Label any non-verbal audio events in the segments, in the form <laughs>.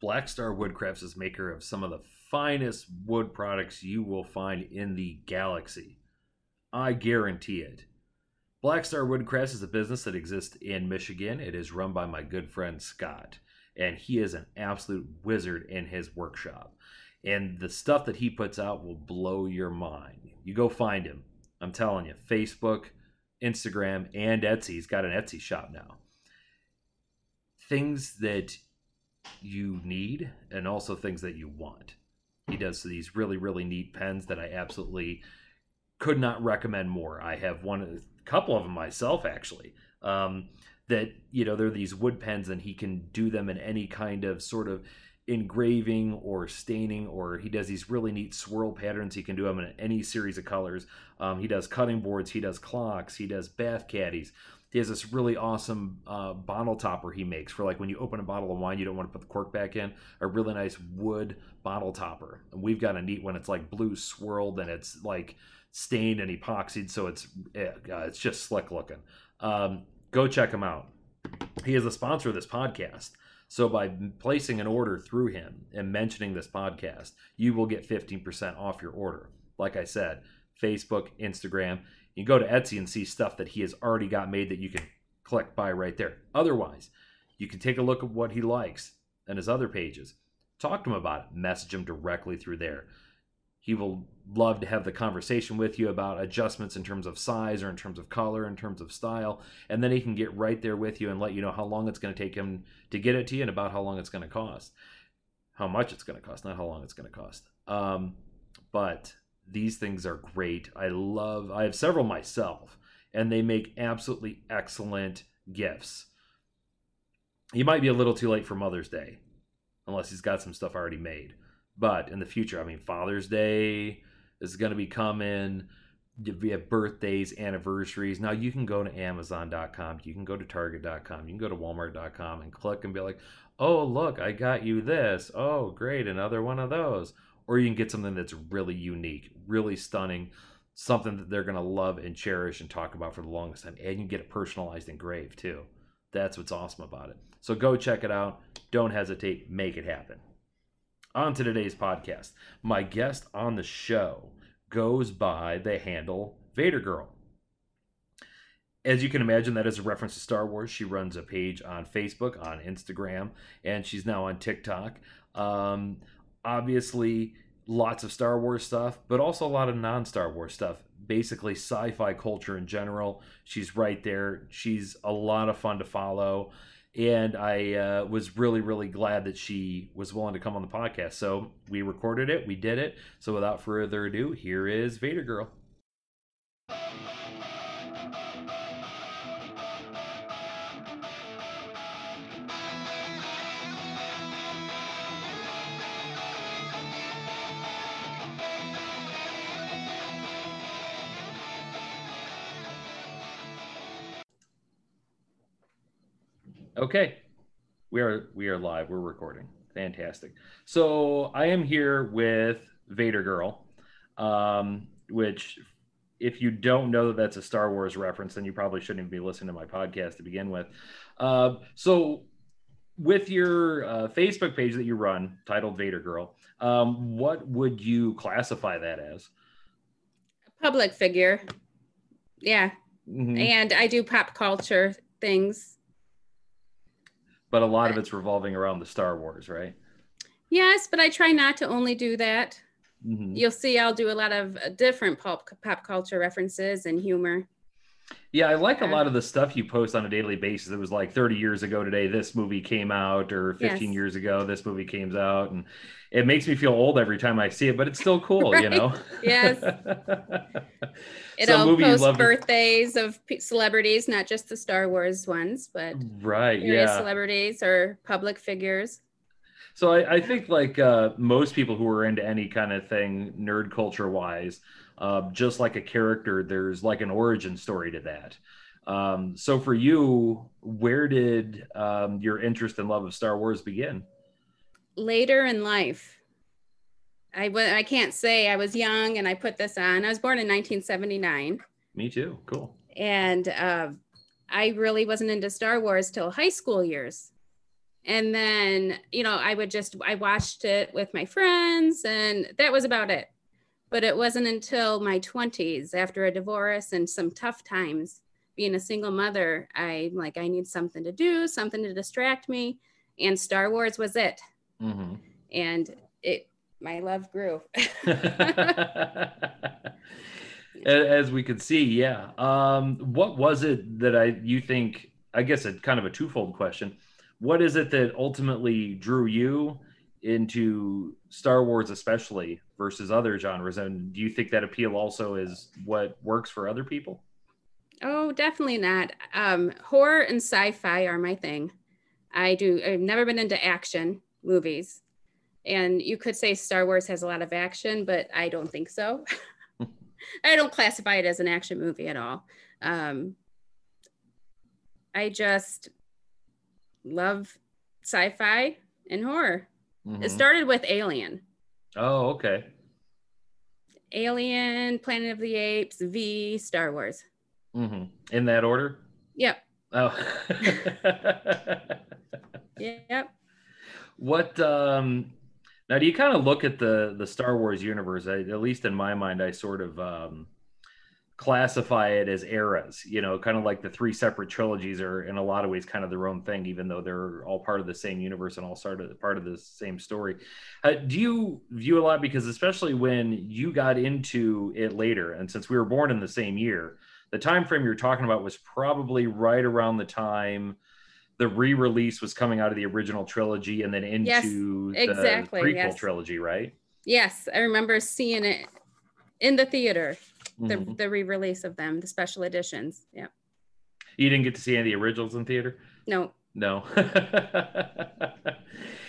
Black Star Woodcrafts is maker of some of the finest wood products you will find in the galaxy. I guarantee it. Black Star Woodcrafts is a business that exists in Michigan. It is run by my good friend Scott, and he is an absolute wizard in his workshop. And the stuff that he puts out will blow your mind. You go find him. I'm telling you, Facebook, Instagram, and Etsy. He's got an Etsy shop now. Things that you need and also things that you want. He does these really, really neat pens that I absolutely could not recommend more. I have one, a couple of them myself actually. Um, that you know they're these wood pens, and he can do them in any kind of sort of engraving or staining, or he does these really neat swirl patterns. He can do them in any series of colors. Um, he does cutting boards. He does clocks. He does bath caddies. He has this really awesome uh, bottle topper he makes for like when you open a bottle of wine, you don't want to put the cork back in. A really nice wood bottle topper. And we've got a neat one. It's like blue swirled and it's like stained and epoxied, so it's uh, it's just slick looking. Um, go check him out. He is a sponsor of this podcast. So by placing an order through him and mentioning this podcast, you will get 15% off your order. Like I said, Facebook, Instagram. You go to Etsy and see stuff that he has already got made that you can click buy right there. Otherwise, you can take a look at what he likes and his other pages. Talk to him about it. Message him directly through there. He will love to have the conversation with you about adjustments in terms of size or in terms of color, in terms of style. And then he can get right there with you and let you know how long it's going to take him to get it to you and about how long it's going to cost. How much it's going to cost, not how long it's going to cost. Um, but these things are great. I love, I have several myself, and they make absolutely excellent gifts. He might be a little too late for Mother's Day, unless he's got some stuff already made. But in the future, I mean, Father's Day is going to be coming. We have birthdays, anniversaries. Now you can go to Amazon.com, you can go to Target.com, you can go to Walmart.com and click and be like, oh, look, I got you this. Oh, great, another one of those. Or you can get something that's really unique, really stunning, something that they're going to love and cherish and talk about for the longest time. And you get it personalized engraved too. That's what's awesome about it. So go check it out. Don't hesitate. Make it happen. On to today's podcast. My guest on the show goes by the handle Vader Girl. As you can imagine, that is a reference to Star Wars. She runs a page on Facebook, on Instagram, and she's now on TikTok. Um, obviously, lots of Star Wars stuff, but also a lot of non Star Wars stuff. Basically, sci fi culture in general. She's right there. She's a lot of fun to follow and I uh, was really, really glad that she was willing to come on the podcast. So we recorded it, we did it. So without further ado, here is Vader Girl. Okay, we are we are live. We're recording. Fantastic. So I am here with Vader Girl, um, which if you don't know that that's a Star Wars reference, then you probably shouldn't even be listening to my podcast to begin with. Uh, so with your uh, Facebook page that you run, titled Vader Girl, um, what would you classify that as? Public figure. Yeah. Mm-hmm. And I do pop culture things but a lot of it's revolving around the Star Wars, right? Yes, but I try not to only do that. Mm-hmm. You'll see I'll do a lot of uh, different pop pop culture references and humor. Yeah, I like a lot of the stuff you post on a daily basis. It was like 30 years ago today, this movie came out, or 15 yes. years ago, this movie came out. And it makes me feel old every time I see it, but it's still cool, right? you know? Yes. <laughs> It'll post birthdays to... of celebrities, not just the Star Wars ones, but right, yeah, celebrities or public figures. So I, I think like uh, most people who are into any kind of thing, nerd culture wise, uh, just like a character, there's like an origin story to that. Um, so for you, where did um, your interest and love of Star Wars begin? Later in life. I w- I can't say I was young and I put this on. I was born in 1979. Me too. Cool. And uh, I really wasn't into Star Wars till high school years. and then you know i would just i watched it with my friends and that was about it but it wasn't until my 20s after a divorce and some tough times being a single mother i like i need something to do something to distract me and star wars was it. Mm-hmm. and it my love grew. <laughs> <laughs> As we could see yeah. Um what was it that i you think i guess a kind of a twofold question. What is it that ultimately drew you into Star Wars, especially versus other genres? And do you think that appeal also is what works for other people? Oh, definitely not. Um, horror and sci-fi are my thing. I do. I've never been into action movies, and you could say Star Wars has a lot of action, but I don't think so. <laughs> I don't classify it as an action movie at all. Um, I just love sci-fi and horror. Mm-hmm. It started with Alien. Oh, okay. Alien, Planet of the Apes, V, Star Wars. Mm-hmm. In that order? Yep. Oh. <laughs> yep. What um now do you kind of look at the the Star Wars universe? I, at least in my mind, I sort of um classify it as eras you know kind of like the three separate trilogies are in a lot of ways kind of their own thing even though they're all part of the same universe and all started part of the same story. Uh, do you view a lot because especially when you got into it later and since we were born in the same year the time frame you're talking about was probably right around the time the re-release was coming out of the original trilogy and then into yes, exactly, the prequel yes. trilogy right? Yes i remember seeing it in the theater. the, mm-hmm. the re-release of them, the special editions. Yeah. You didn't get to see any of the originals in theater? No. No. <laughs>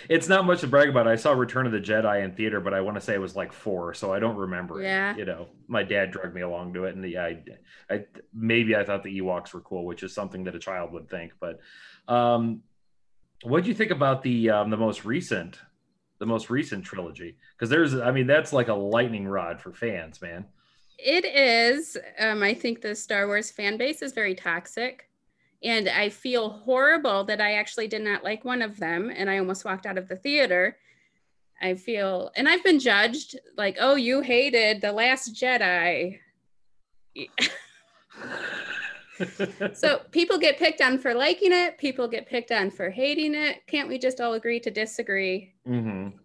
it's not much to brag about. I saw Return of the Jedi in theater, but I want to say it was like four, so I don't remember. Yeah. It. You know, my dad dragged me along to it, and the I, I maybe I thought the Ewoks were cool, which is something that a child would think. But, um, what do you think about the um, the most recent, the most recent trilogy? Because there's, I mean, that's like a lightning rod for fans, man. It is. Um, I think the Star Wars fan base is very toxic. And I feel horrible that I actually did not like one of them and I almost walked out of the theater. I feel, and I've been judged like, oh, you hated The Last Jedi. <laughs> so people get picked on for liking it, people get picked on for hating it. Can't we just all agree to disagree? Mm-hmm.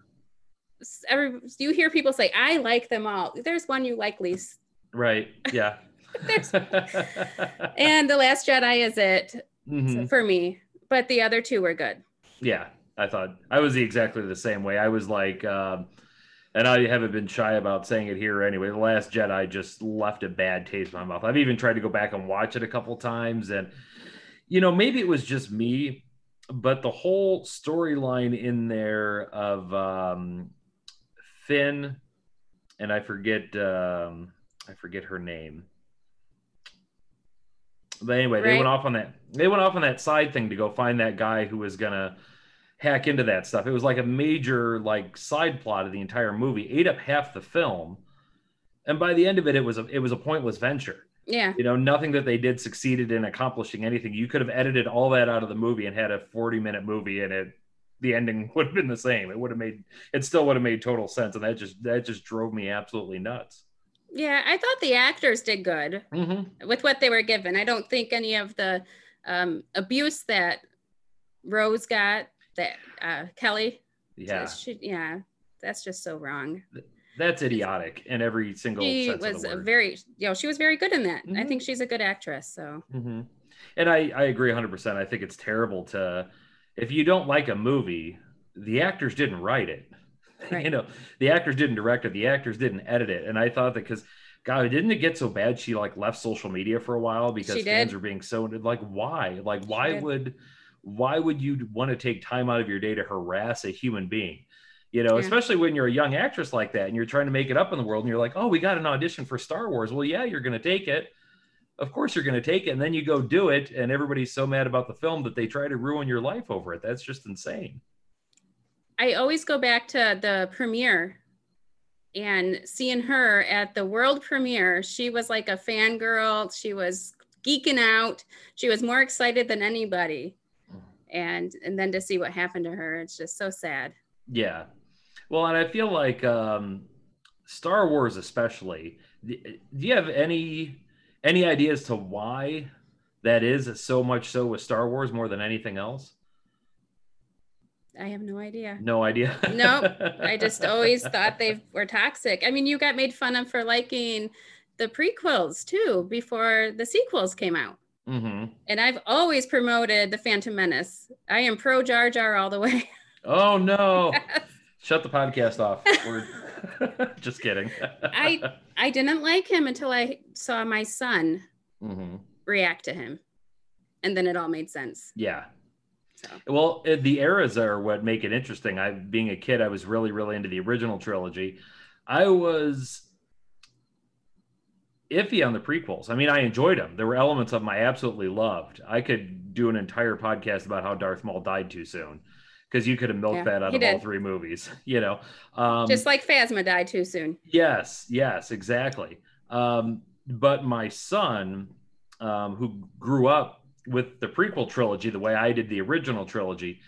Every, you hear people say, I like them all. There's one you like least Right. Yeah. <laughs> and The Last Jedi is it mm-hmm. for me, but the other two were good. Yeah, I thought I was exactly the same way. I was like, um, and I haven't been shy about saying it here anyway. The Last Jedi just left a bad taste in my mouth. I've even tried to go back and watch it a couple times, and you know, maybe it was just me, but the whole storyline in there of um, Finn, and I forget. Um, I forget her name. But anyway, right. they went off on that. They went off on that side thing to go find that guy who was gonna hack into that stuff. It was like a major like side plot of the entire movie. Ate up half the film, and by the end of it, it was a it was a pointless venture. Yeah. You know, nothing that they did succeeded in accomplishing anything. You could have edited all that out of the movie and had a 40 minute movie and it the ending <laughs> would have been the same. It would have made it still would have made total sense. And that just that just drove me absolutely nuts. Yeah, I thought the actors did good mm-hmm. with what they were given. I don't think any of the um, abuse that Rose got, that uh, Kelly, yeah, she, yeah, that's just so wrong. That's idiotic in every single. She was very, you know, she was very good in that. Mm-hmm. I think she's a good actress. So, mm-hmm. and I I agree 100. percent I think it's terrible to if you don't like a movie, the actors didn't write it. <laughs> Right. you know, the actors didn't direct it, the actors didn't edit it, and I thought that because God, didn't it get so bad she like left social media for a while because fans are being so like why like why would why would you want to take time out of your day to harass a human being? You know, yeah. especially when you're a young actress like that and you're trying to make it up in the world and you're like, oh, we got an audition for Star Wars. Well, yeah, you're going to take it. Of course, you're going to take it. And then you go do it. And everybody's so mad about the film that they try to ruin your life over it. That's just insane. I always go back to the premiere and seeing her at the world premiere. She was like a fangirl. She was geeking out. She was more excited than anybody. and and then to see what happened to her, it's just so sad. Yeah. Well, and I feel like um, Star Wars, especially. Do you have any any ideas to why that is so much so with Star Wars more than anything else? I have no idea. No idea. nope. I just always <laughs> thought they were toxic. I mean, you got made fun of for liking the prequels too before the sequels came out. Mm-hmm. And I've always promoted the Phantom Menace. I am pro Jar Jar all the way. Oh no! <laughs> Shut the podcast off. <laughs> We're just kidding. I I didn't like him until I saw my son mm-hmm. react to him, and then it all made sense. Yeah. So. Well, uh, the eras are what make it interesting. I, being a kid, I was really, really into the original trilogy. I was iffy on the prequels. I mean, I enjoyed them. There were elements of them I absolutely loved. I could do an entire podcast about how Darth Maul died too soon because you could have milked Yeah, that out of did. all three movies. <laughs> You know, um, Just like Phasma died too soon. Yes, yes, exactly. Um, but my son, um, who grew up with the prequel trilogy the way I did the original trilogy,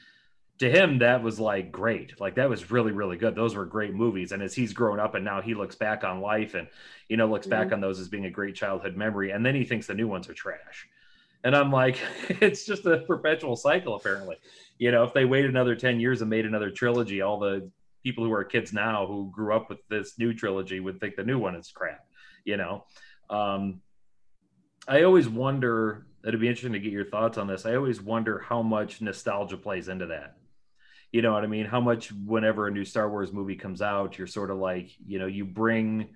to him that was like great. Like that was really, really good. Those were great movies. And as he's grown up and now he looks back on life and you know looks back on those as being a great childhood memory, and then he thinks the new ones are trash. And I'm like, <laughs> it's just a perpetual cycle, apparently. You know, if they waited another 10 years and made another trilogy, all the people who are kids now who grew up with this new trilogy would think the new one is crap you know um, i always wonder it'd be interesting to get your thoughts on this i always wonder how much nostalgia plays into that you know what i mean how much whenever a new star wars movie comes out you're sort of like you know you bring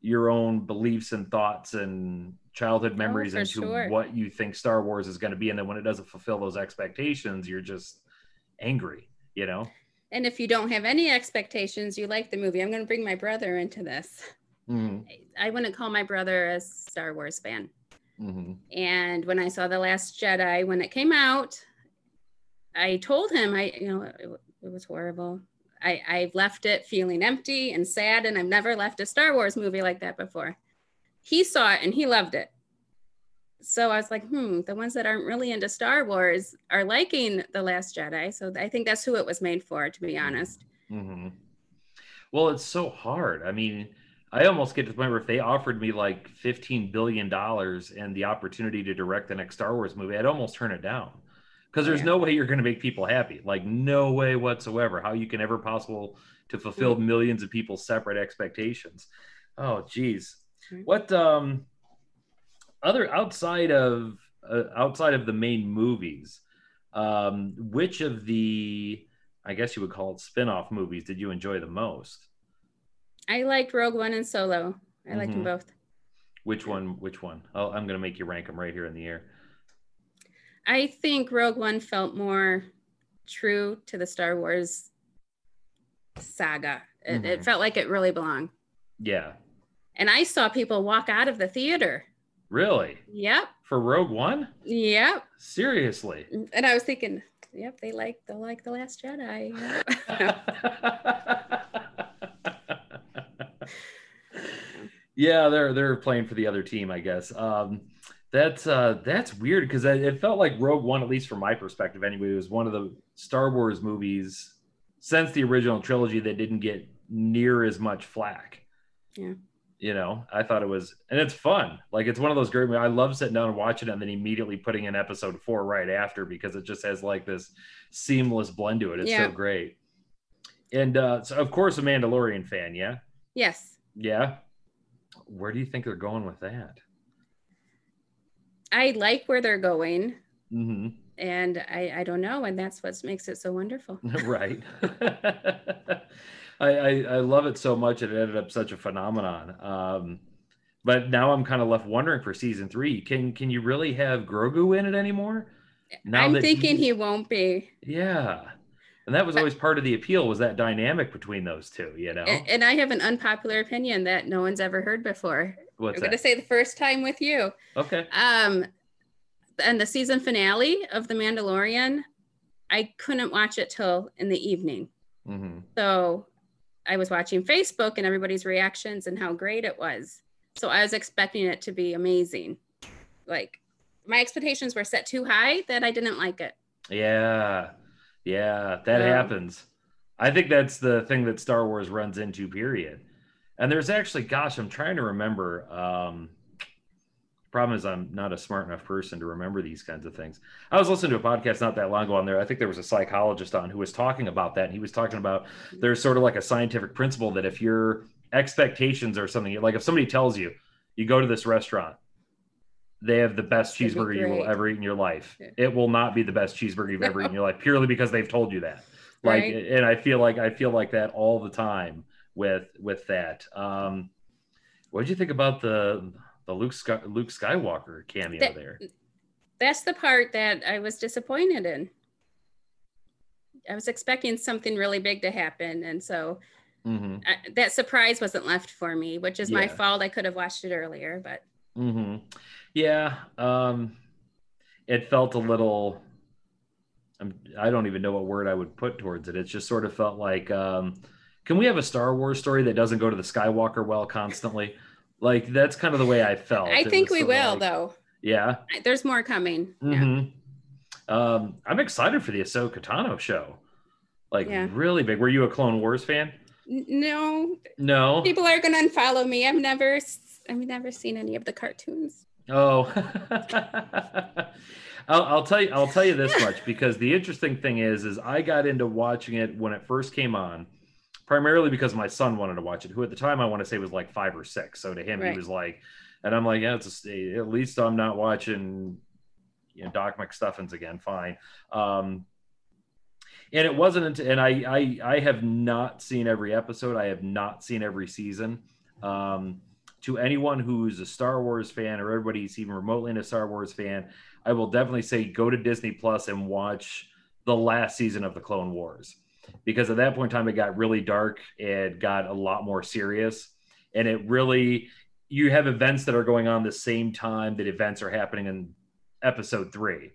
your own beliefs and thoughts and childhood memories for into sure. what you think star wars is going to be and then when it doesn't fulfill those expectations you're just angry you know And if you don't have any expectations, you like the movie. I'm going to bring my brother into this. Mhm, I wouldn't call my brother a Star Wars fan. Mhm. And when I saw The Last Jedi, when it came out, I told him, I, you know, it, it was horrible. I, I left it feeling empty and sad, and I've never left a Star Wars movie like that before. He saw it and he loved it. So I was like, hmm, the ones that aren't really into Star Wars are liking The Last Jedi. So I think that's who it was made for, to be honest. hmm Well, it's so hard. I mean, I almost get to the point where if they offered me like fifteen billion dollars and the opportunity to direct the next Star Wars movie, I'd almost turn it down because there's Yeah. no way you're going to make people happy. Like no way whatsoever. How you can ever possible to fulfill millions of people's separate expectations? Oh, geez. Mhm. What um other outside of uh, outside of the main movies? Um, which of the I guess you would call it spin-off movies did you enjoy the most? I liked Rogue One and Solo. I liked them both. Which one? Which one? Oh, I'm going to make you rank them right here in the air. I think Rogue One felt more true to the Star Wars saga. It, it Mhm. felt like it really belonged. Yeah, And I saw people walk out of the theater. really? Yep. For Rogue One? Yep. Seriously? And I was thinking, yep, they like they like the Last Jedi. <laughs> <laughs> Yep. Yeah, they're they're playing for the other team, I guess. Um, that's uh, that's weird because it felt like Rogue One, at least from my perspective, anyway, was one of the Star Wars movies since the original trilogy that didn't get near as much flack. Yeah. You know, I thought it was, and it's fun. Like it's one of those great. I love sitting down and watching it, and then immediately putting in episode four right after because it just has like this seamless blend to it. It's Yeah. so great. And uh, so, of course, a Mandalorian fan. Yeah, yes. yeah. Where do you think they're going with that? I like where they're going. hmm And I, I don't know. And that's what makes it so wonderful. <laughs> right. <laughs> I, I I love it so much. It ended up such a phenomenon. Um, but now I'm kind of left wondering for season three. Can can you really have Grogu in it anymore? Now I'm thinking he's- he won't be. Yeah. And that was always part of the appeal was that dynamic between those two, you know? A- And I have an unpopular opinion that no one's ever heard before. What's I'm going to say the first time with you. Okay. Um, and the season finale of The Mandalorian, I couldn't watch it till in the evening. hmm So I was watching Facebook and everybody's reactions and how great it was. So I was expecting it to be amazing. Like my expectations were set too high that I didn't like it. Yeah. Yeah, that happens. I think that's the thing that Star Wars runs into, period. And there's actually, gosh, I'm trying to remember. Um, problem is, I'm not a smart enough person to remember these kinds of things. I was listening to a podcast not that long ago on there. I think there was a psychologist on who was talking about that. And he was talking about there's sort of like a scientific principle that if your expectations are something like if somebody tells you, you go to this restaurant, they have the best cheeseburger be you will ever eat in your life. Yeah. It will not be the best cheeseburger you've ever eaten in your <laughs> life purely because they've told you that. Like, Right. and I feel like I feel like that all the time with with that. Um, what did you think about the the Luke Sky, Luke Skywalker cameo That- there? That's the part that I was disappointed in. I was expecting something really big to happen, and so hmm I, that surprise wasn't left for me, which is my fault. I could have watched it earlier, but hmm Yeah. Um, it felt a little. I'm, I don't even know what word I would put towards it. It just sort of felt like, um, can we have a Star Wars story that doesn't go to the Skywalker well constantly? Like that's kind of the way I felt. I It think we will, like- though. Yeah. There's more coming. Yeah. hmm Um, I'm excited for the Ahsoka Tano show. Like Yeah. really big. Were you a Clone Wars fan? No, No. people are going to unfollow me. I've never, I've never seen any of the cartoons. Oh, <laughs> I'll, I'll tell you. I'll tell you this much because the interesting thing is, is I got into watching it when it first came on, primarily because my son wanted to watch it. Who at the time I want to say was like five or six. So to him, Right. he was like, and I'm like, yeah, it's a, at least I'm not watching, you know, Doc McStuffins again. Fine. Um, and it wasn't until, and I, I, I have not seen every episode. I have not seen every season. Um, to anyone who's a Star Wars fan or everybody's even remotely a Star Wars fan, I will definitely say go to Disney Plus and watch the last season of the Clone Wars. Because at that point in time, it got really dark. It got a lot more serious. And it really, you have events that are going on the same time that events are happening in episode three.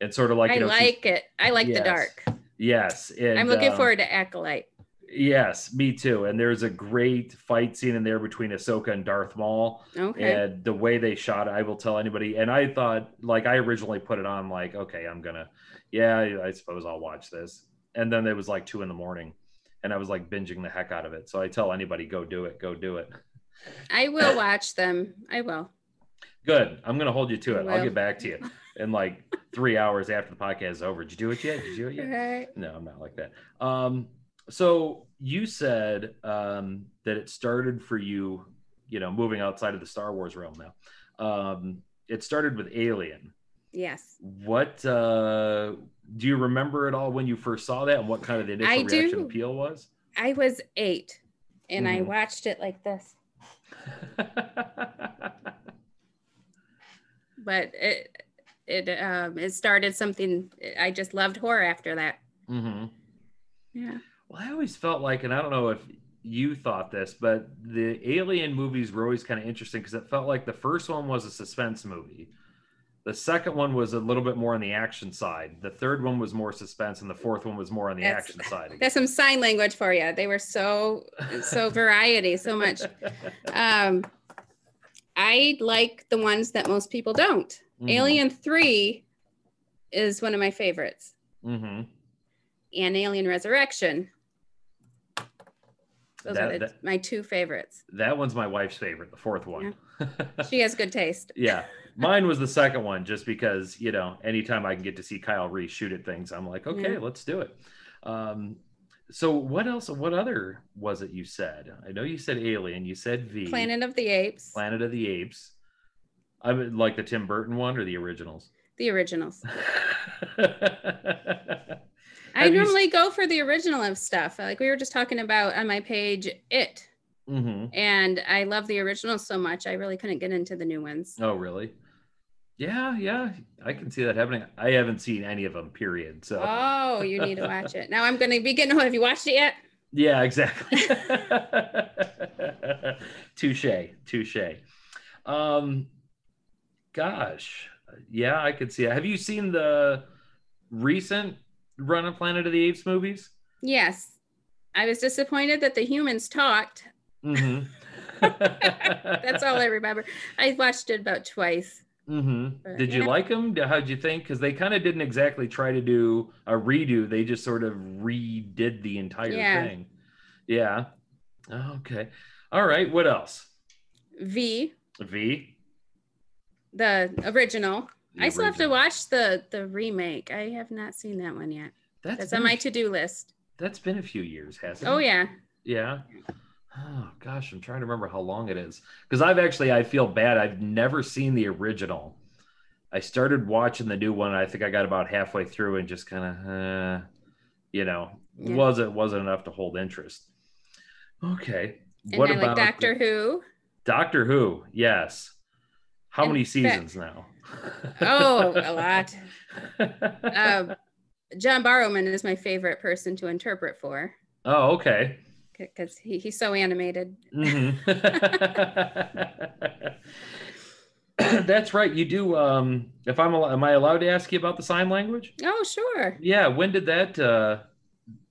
And sort of like, I you know, like it. I like Yes. the dark. yes. And, I'm looking um, forward to Acolyte. Yes, me too. And there's a great fight scene in there between Ahsoka and Darth Maul. Okay. And the way they shot it, I will tell anybody. And I thought, like, I originally put it on, like, okay, I'm gonna, yeah, I suppose I'll watch this. And then it was like two in the morning, and I was like binging the heck out of it. So I tell anybody, go do it, go do it. I will watch them. I will. Good. I'm gonna hold you to it. I'll get back to you in like three hours after the podcast is over. Did you do it yet? Did you do it yet? Right. No, I'm not like that. Um, so you said um, that it started for you, you know, moving outside of the Star Wars realm now. Um, it started with Alien. Yes. What uh, do you remember at all when you first saw that, and what kind of the initial I reaction do. appeal was? I was eight and I Mhm. watched it like this, <laughs> but it, it, um, it started something. I just loved horror after that. hmm Yeah. Well, I always felt like, and I don't know if you thought this, but the Alien movies were always kind of interesting because it felt like the first one was a suspense movie. The second one was a little bit more on the action side. The third one was more suspense, and the fourth one was more on the That's- action side. again. That's some sign language for you. They were so, so <laughs> variety, so much. Um, I like the ones that most people don't. Mhm. Alien 3 is one of my favorites, Mhm. and Alien Resurrection. Those That- are the, that- my two favorites. That one's my wife's favorite, the fourth one. <laughs> She has good taste. yeah. <laughs> Mine was the second one, just because, you know, anytime I can get to see Kyle Reese shoot at things, I'm like, okay, Yeah. let's do it. Um, so what else, what other was it you said? I know you said Alien, you said V. Planet of the Apes, Planet of the Apes. I would like the Tim Burton one or the originals. the originals. <laughs> I normally go for the original of stuff. Like we were just talking about on my page, It. Mhm. And I love the original so much, I really couldn't get into the new ones. Oh, really? Yeah, yeah, I can see that happening. I haven't seen any of them. Period. So Oh, you need to <laughs> watch it. Now I'm going to be getting. Have you watched it yet? yeah, exactly. <laughs> touche, touche. Um, gosh, yeah, I could see it. Have you seen the recent run of Planet of the Apes movies? Yes. I was disappointed that the humans talked. Mm-hmm. <laughs> <laughs> That's all I remember. I watched it about twice. Mm-hmm. But, Did you yeah. like them? How'd you think? Because they kind of didn't exactly try to do a redo. They just sort of redid the entire Yeah. thing. Yeah. Okay. All right. What else? V, V. the original. The I still have to watch the the remake. I have not seen that one yet. That's That's on my to do list. That's been a few years, hasn't Oh it? Oh yeah. Yeah. Oh gosh, I'm trying to remember how long it is. Because I've actually I feel bad. I've never seen the original. I started watching the new one. I think I got about halfway through and just kind of, uh, you know, Yeah. wasn't wasn't enough to hold interest. Okay. And what I about like Doctor Who. Doctor Who? Yes. How In many seasons now? Oh, a lot. Uh, <laughs> John Barrowman is my favorite person to interpret for oh, okay. because he, he's so animated. Mhm. <laughs> <coughs> That's right. You do. Um, if I'm, am I allowed to ask you about the sign language? Oh, sure. Yeah. When did that uh,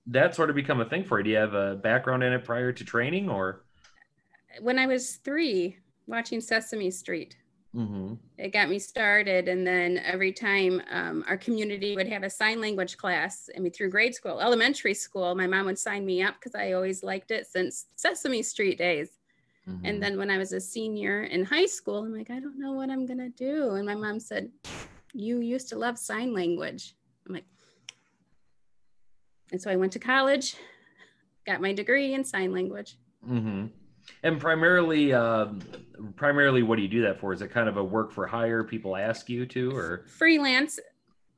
that sort of become a thing for you? Do you have a background in it prior to training, or? When I was three, watching Sesame Street, Mm-hmm. it got me started. And then every time um, our community would have a sign language class, I mean, through grade school, elementary school, my mom would sign me up because I always liked it since Sesame Street days. Mm-hmm. And then when I was a senior in high school, I'm like, I don't know what I'm going to do. And my mom said, You used to love sign language. I'm like, and so I went to college, got my degree in sign language. Mm-hmm. And primarily, um, primarily, what do you do that for? Is it kind of a work for hire? People ask you to, or? Freelance.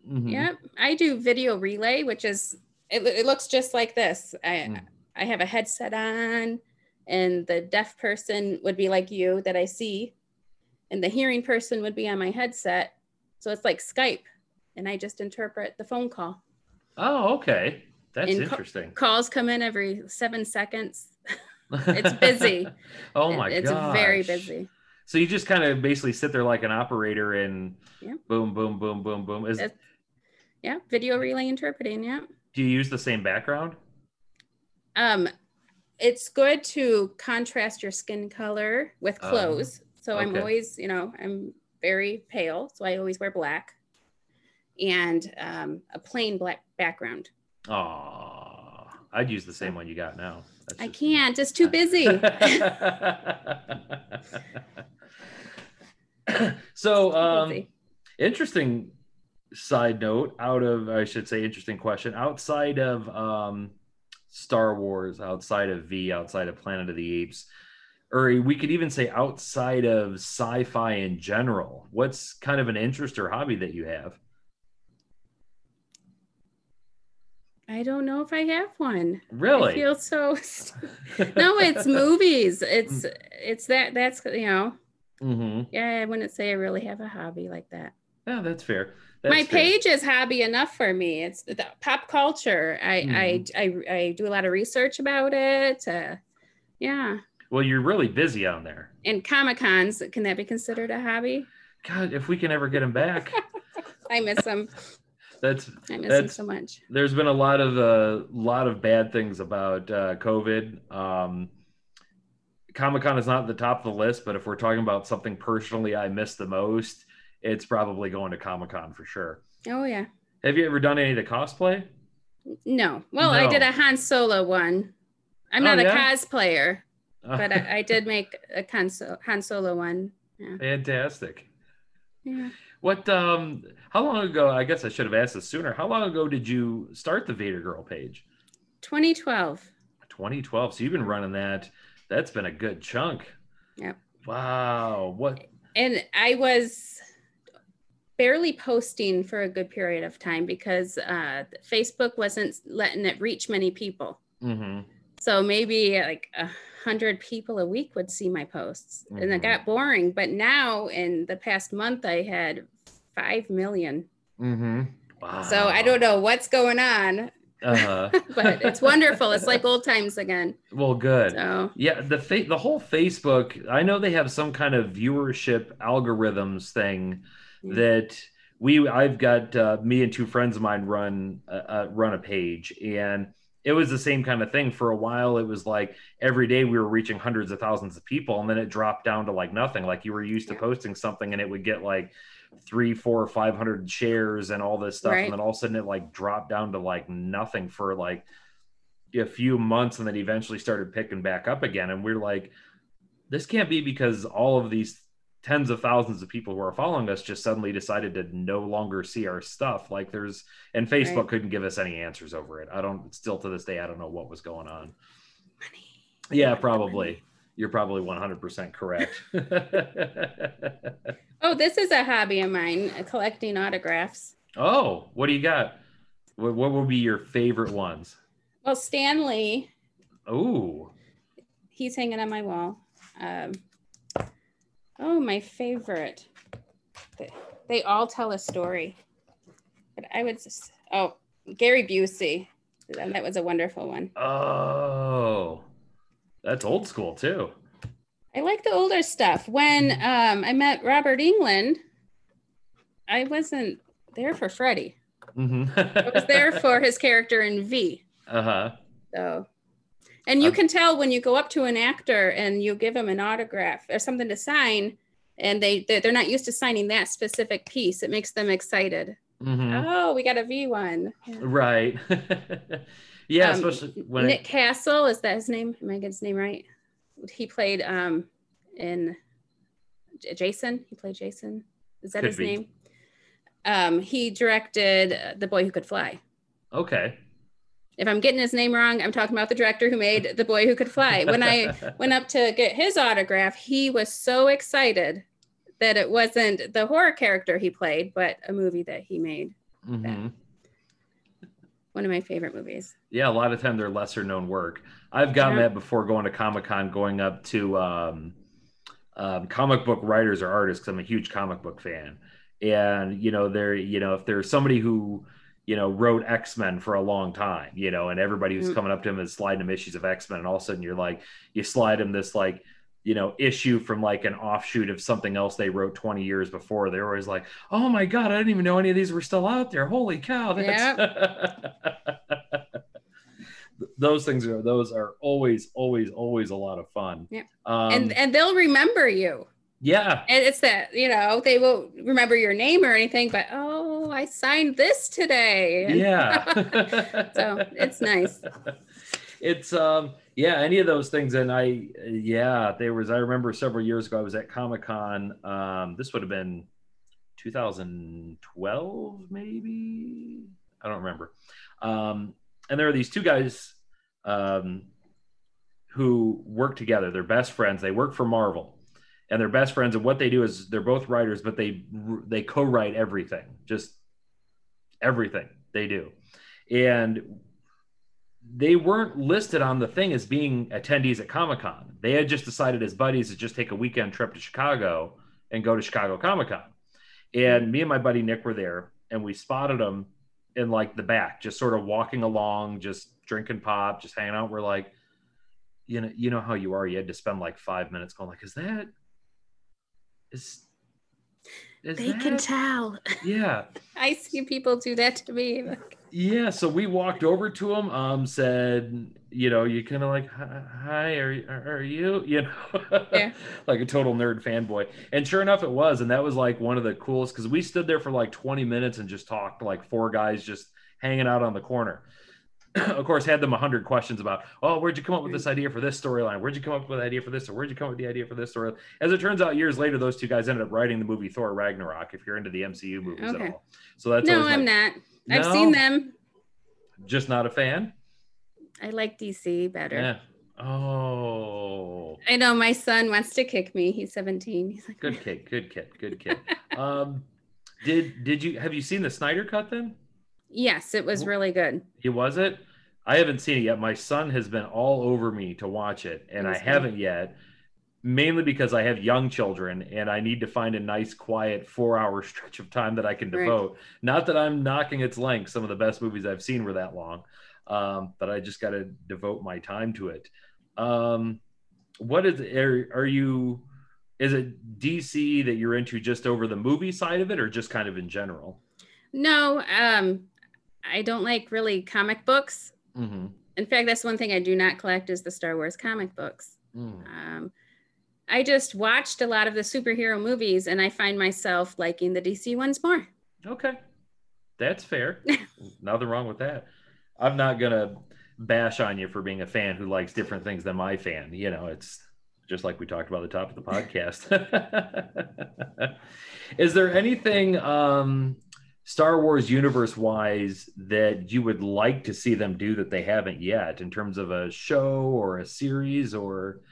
Mhm. Yep. I do video relay, which is, it, it looks just like this. I, Mm. I have a headset on, and the deaf person would be like you that I see, and the hearing person would be on my headset. So it's like Skype, and I just interpret the phone call. Oh, okay. That's co- interesting. Calls come in every seven seconds. <laughs> it's busy. <laughs> oh It- my It's god. very busy. So you just kind of basically sit there like an operator and Yeah. boom, boom, boom, boom, boom. Is It's- Yeah. Video relay interpreting. Yeah. do you use the same background? Um, it's good to contrast your skin color with Oh, clothes. so I'm always, you know, I'm very pale, so I always wear black, and um, a plain black background. Oh, I'd use the same one you got now. That's I can't; it's too busy. <laughs> so, um, busy. interesting side note out of i should say interesting question outside of um star wars outside of v outside of planet of the apes or we could even say outside of sci-fi in general what's kind of an interest or hobby that you have I don't know if I have one. Really? I feel so. <laughs> <laughs> no, it's movies. It's it's that that's you know. hmm Yeah, I wouldn't say I really have a hobby like that. yeah that's fair that's my fair. page is hobby enough for me it's the pop culture I, Mm-hmm. I i i do a lot of research about it uh, yeah well you're really busy on there and comic cons can that be considered a hobby god if we can ever get him back <laughs> i miss them that's i miss That's- so much there's been a lot of a lot of bad things about uh, COVID. Um, Comic Con is not at the top of the list, but if we're talking about something personally I miss the most, it's probably going to Comic Con for sure. oh yeah Have you ever done any of the cosplay? no well i did a han solo one i'm Oh, not a yeah? cosplayer <laughs> but I, I did make a han, So- han solo one Fantastic. yeah What? Um, how long ago? I guess I should have asked this sooner. How long ago did you start the Vader Girl page? 2012 2012. So you've been running that. That's been a good chunk. Yep. Wow. What? and I was barely posting for a good period of time because uh, Facebook wasn't letting it reach many people. hmm So maybe like a hundred people a week would see my posts, and Mhm. it got boring. But now, in the past month, I had five million. Mm-hmm. Wow. So I don't know what's going on, Uh, <laughs> but it's wonderful. It's like old times again. well, good. So Yeah, the fa- the whole Facebook. I know they have some kind of viewership algorithms thing Yeah. that we. I've got uh, me and two friends of mine run uh, uh, run a page, and it was the same kind of thing. For a while it was like every day we were reaching hundreds of thousands of people and then it dropped down to like nothing. Like you were used to posting something and it would get like three four five hundred shares and all this stuff Right. and then all of a sudden it like dropped down to like nothing for like a few months and then eventually started picking back up again. And we're like this can't be because all of these tens of thousands of people who are following us just suddenly decided to no longer see our stuff like there's and facebook Right. couldn't give us any answers over it i don't still to this day i don't know what was going on Money. yeah Money. probably you're probably 100% correct <laughs> Oh, this is a hobby of mine, uh, collecting autographs. oh what do you got what, what would be your favorite ones Well, Stan Lee, oh he's hanging on my wall. Um, oh, my favorite. They, they all tell a story. But I would just, oh, Gary Busey. That was a wonderful one. oh that's old school too I like the older stuff. When um, I met Robert Englund, I wasn't there for Freddy. hmm I was there for his character in V. <laughs> uh-huh So, and you Um, can tell when you go up to an actor and you give them an autograph or something to sign, and they they- they're not used to signing that specific piece. It makes them excited. hmm Oh, we got a V one. Yeah. right <laughs> yeah Um, especially when Nick it, Castle is that his name? Am I getting his name right? He played um in J- Jason. He played Jason. Is that Could his be. name? Um, he directed The Boy Who Could Fly. okay If I'm getting his name wrong, I'm talking about the director who made The Boy Who Could Fly. When I <laughs> went up to get his autograph, he was so excited that it wasn't the horror character he played, but a movie that he made. Mhm. One of my favorite movies. Yeah, a lot of time they're lesser known work. I've gotten Yeah. that before going to Comic Con, going up to um, um, comic book writers or artists I'm a huge comic book fan. And you know, there, you know, if there's somebody who you know wrote X Men for a long time, you know, and everybody who's Mm. coming up to him is sliding him issues of X Men, and all of a sudden you're like, you slide him this like you know issue from like an offshoot of something else they wrote 20 years before they're always like oh my god i didn't even know any of these were still out there holy cow that's <laughs> those things are those are always always always a lot of fun Yeah. um, and and they'll remember you. Yeah. And it's that, you know, they won't remember your name or anything, but oh, I signed this today. And- yeah. <laughs> So, it's nice. it's um yeah any of those things and i yeah there was i remember several years ago i was at comic-con um this would have been 2012 maybe? I don't remember. Um and there are these two guys um who work together. They're best friends. They work for marvel and they're best friends and what they do is they're both writers but they they co-write everything just everything they do and they weren't listed on the thing as being attendees at Comic Con. They had just decided as buddies to just take a weekend trip to Chicago and go to Chicago Comic Con. And me and my buddy Nick were there, and we spotted them in like the back, just sort of walking along, just drinking pop, just hanging out. We're like, you know, you know how you are. You had to spend like five minutes going, like, is that is is They can tell. <laughs> yeah I see people do that to me. yeah, so we walked over to him, um, said, you know, you kind of like, "Hi- hi, are, you- are are you, <laughs> you know, Yeah. <laughs> like a total nerd fanboy. And sure enough, it was. And that was like one of the coolest because we stood there for like 20 minutes and just talked, like four guys just hanging out on the corner. Of course, had them 100 questions about, oh, where'd you come up with this idea for this storyline? Where'd you come up with the idea for this? Or where'd you come up with the idea for this story? As it turns out, years later, those two guys ended up writing the movie Thor Ragnarok, if you're into the MCU movies Okay. at all. So that's no, I'm my- not. I've seen them. just not a fan. I like DC better. Yeah. Oh, I know my son wants to kick me. He's 17. He's like, good kid, good kid, good kid. <laughs> um, did did you have you seen the Snyder cut then? yes, it was really good. He was it. I haven't seen it yet. My son has been all over me to watch it, and I haven't yet. Mainly because I have young children, and I need to find a nice, quiet four-hour <laughs> stretch of time that I can Right. devote. Not that I'm knocking its length; some of the best movies I've seen were that long, um, but I just got to devote my time to it. Um, what is are, are you? Is it DC that you're into just over the movie side of it, or just kind of in general? No, um, I don't like really comic books. Mm-hmm. in fact, that's one thing I do not collect is the Star Wars comic books. Mm. Um, I just watched a lot of the superhero movies, and I find myself liking the DC ones more. Okay. That's fair. <laughs> Nothing wrong with that. I'm not going to bash on you for being a fan who likes different things than my fan. You know, it's just like we talked about at the top of the <laughs> podcast. <laughs> Is there anything um, Star Wars universe wise that you would like to see them do that they haven't yet in terms of a show or a series or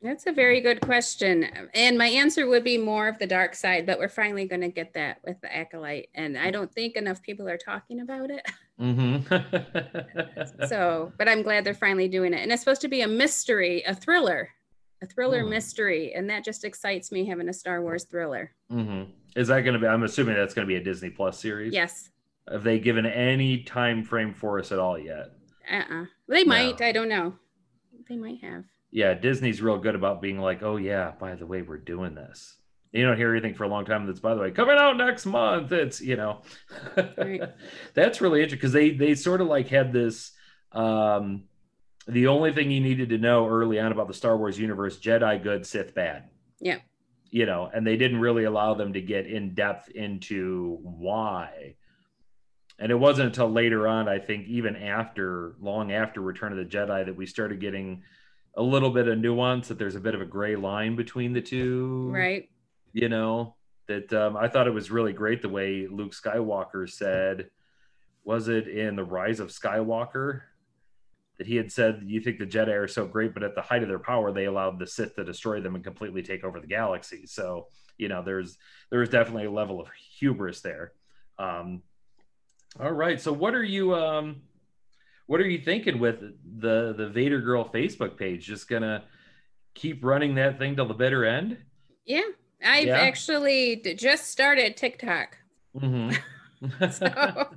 that's a very good question. And my answer would be more of the dark side, but we're finally going to get that with the Acolyte. And I don't think enough people are talking about it. Mm-hmm. <laughs> so, but I'm glad they're finally doing it. And it's supposed to be a mystery, a thriller, a thriller Hmm. mystery. And that just excites me having a Star Wars thriller. mm-hmm. Is that going to be? I'm assuming that's going to be a Disney Plus series. Yes. Have they given any time frame for us at all yet? Uh-uh. They might. No. I don't know. They might have. Yeah, Disney's real good about being like, oh yeah, by the way, we're doing this. You don't hear anything for a long time. That's by the way coming out next month. It's you know, Right. <laughs> that's really interesting because they they sort of like had this. Um, the only thing you needed to know early on about the Star Wars universe: Jedi good, Sith bad. Yeah. You know, and they didn't really allow them to get in depth into why. And it wasn't until later on, I think, even after, long after Return of the Jedi, that we started getting a little bit of nuance that there's a bit of a gray line between the two Right. you know that um, i thought it was really great the way luke skywalker said was it in the rise of skywalker that he had said you think the jedi are so great but at the height of their power they allowed the sith to destroy them and completely take over the galaxy so you know there's there's definitely a level of hubris there um all right so what are you um what are you thinking with the the vader girl facebook page just gonna keep running that thing till the bitter end Yeah. I've Yeah. actually just started TikTok. Mm-hmm. <laughs> <laughs> So-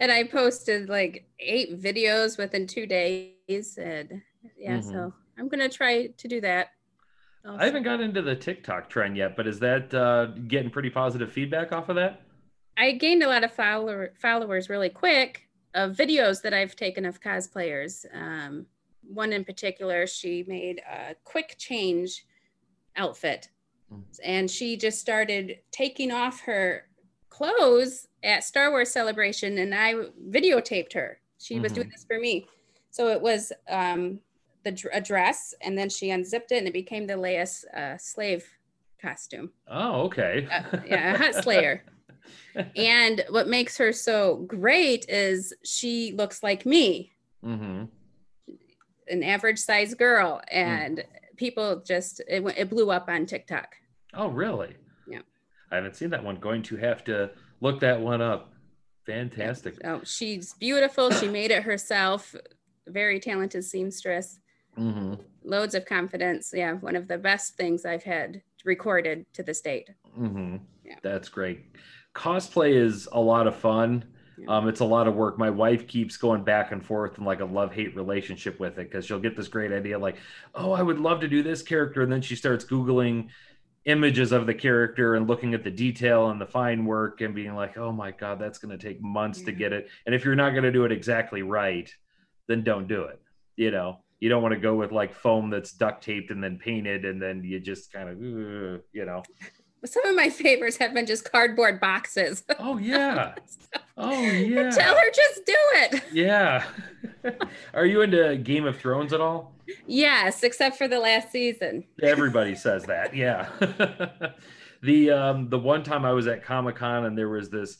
and I posted like eight videos within two days. And yeah, Mhm. so I'm gonna try to do that. I haven't got into the TikTok trend yet, but is that uh, getting pretty positive feedback off of that? I gained a lot of follower followers really quick of videos that I've taken of cosplayers. Um, one in particular, she made a quick change outfit, Mm. and she just started taking off her clothes at Star Wars Celebration, and I videotaped her. She was doing this for me, so it was um, the a dress, and then she unzipped it, and it became the Leia uh, slave costume. Oh, okay. Uh, yeah, a Hutt slayer. <laughs> And what makes her so great is she looks like me, hmm an average size girl, and people just it, it blew up on TikTok. Oh, really? I haven't seen that one. Going to have to look that one up. Fantastic. Oh, she's beautiful. She made it herself. Very talented seamstress. hmm Loads of confidence. Yeah, one of the best things I've had recorded to this date. hmm Yeah. That's great. Cosplay is a lot of fun. Yeah. Um, it's a lot of work. My wife keeps going back and forth in like a love hate relationship with it because she'll get this great idea, like, oh, I would love to do this character. And then she starts Googling images of the character and looking at the detail and the fine work and being like, oh my God, that's going to take months to get it. And if you're not going to do it exactly right, then don't do it. You know, you don't want to go with like foam that's duct taped and then painted and then you just kind of, you know. <laughs> Some of my favorites have been just cardboard boxes. <laughs> Oh, yeah. <laughs> Oh, yeah. Tell her just do it. Yeah. Are you into Game of Thrones at all? Yes, except for the last season. Everybody says that. Yeah. <laughs> the um the one time I was at Comic-Con and there was this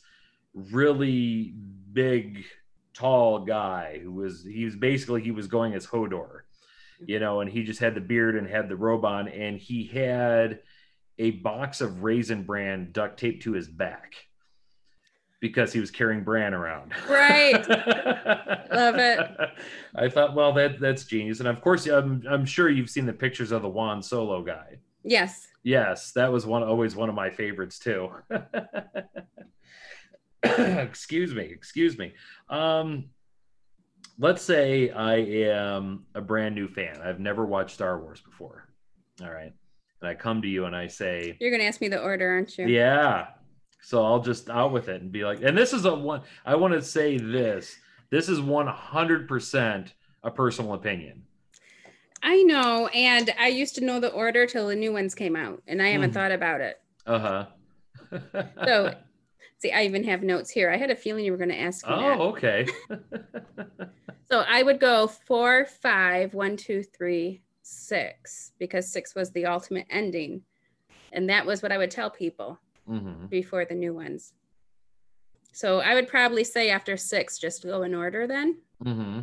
really big tall guy who was he was basically he was going as Hodor. You know, and he just had the beard and had the robe on and he had a box of raisin bran duct taped to his back because he was carrying bran around. Right. Love it. <laughs> I thought, well, that that's genius, and of course, I'm I'm sure you've seen the pictures of the Juan Solo guy. Yes. Yes, that was one always one of my favorites too. <laughs> excuse me, excuse me. Um, let's say I am a brand new fan. I've never watched Star Wars before. All right, and I come to you and I say, You're going to ask me the order, aren't you? yeah. So I'll just out with it and be like, and this is a one. I want to say this This is 100% a personal opinion. I know, and I used to know the order till the new ones came out, and I haven't Mhm. thought about it. Uh huh. So, <laughs> see, I even have notes here. I had a feeling you were going to ask me that. oh, okay. <laughs> So I would go four, five, one, two, three, six, because six was the ultimate ending, and that was what I would tell people hmm before the new ones. So I would probably say after six, just go in order then. hmm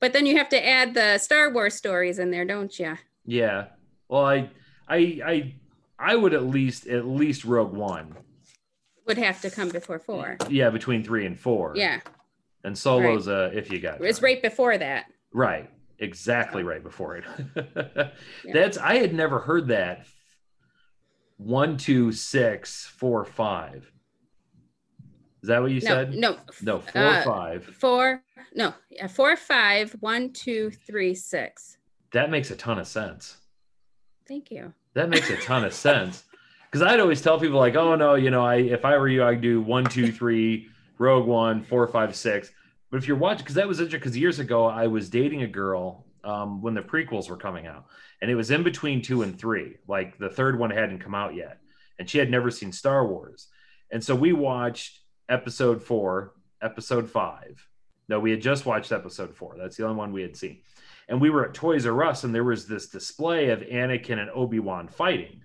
But then you have to add the Star Wars stories in there, don't you? Yeah. Well, I, I, I, I would at least at least Rogue One. Would have to come before four. Yeah, between three and four. Yeah, And Solo's uh, if you got. it's time. right before that. Right. Exactly right before it. <laughs> That's I had never heard that. One, two, six, four, five. Is that what you No, said? no, No, four, uh, five. four. No, yeah, four, five, one, two, three, six. That makes a ton of sense. Thank you. That makes a ton of <laughs> sense. Because I'd always tell people like, oh no, you know, I if I were you, I'd do one, two, three, Rogue One, four, five, six. But if you're watching, because that was interesting, because years ago I was dating a girl um, when the prequels were coming out, and it was in between two and three. Like the third one hadn't come out yet, and she had never seen Star Wars, and so we watched Episode four, Episode five. No, we had just watched Episode four. That's the only one we had seen, and we were at Toys R Us, and there was this display of Anakin and Obi Wan fighting.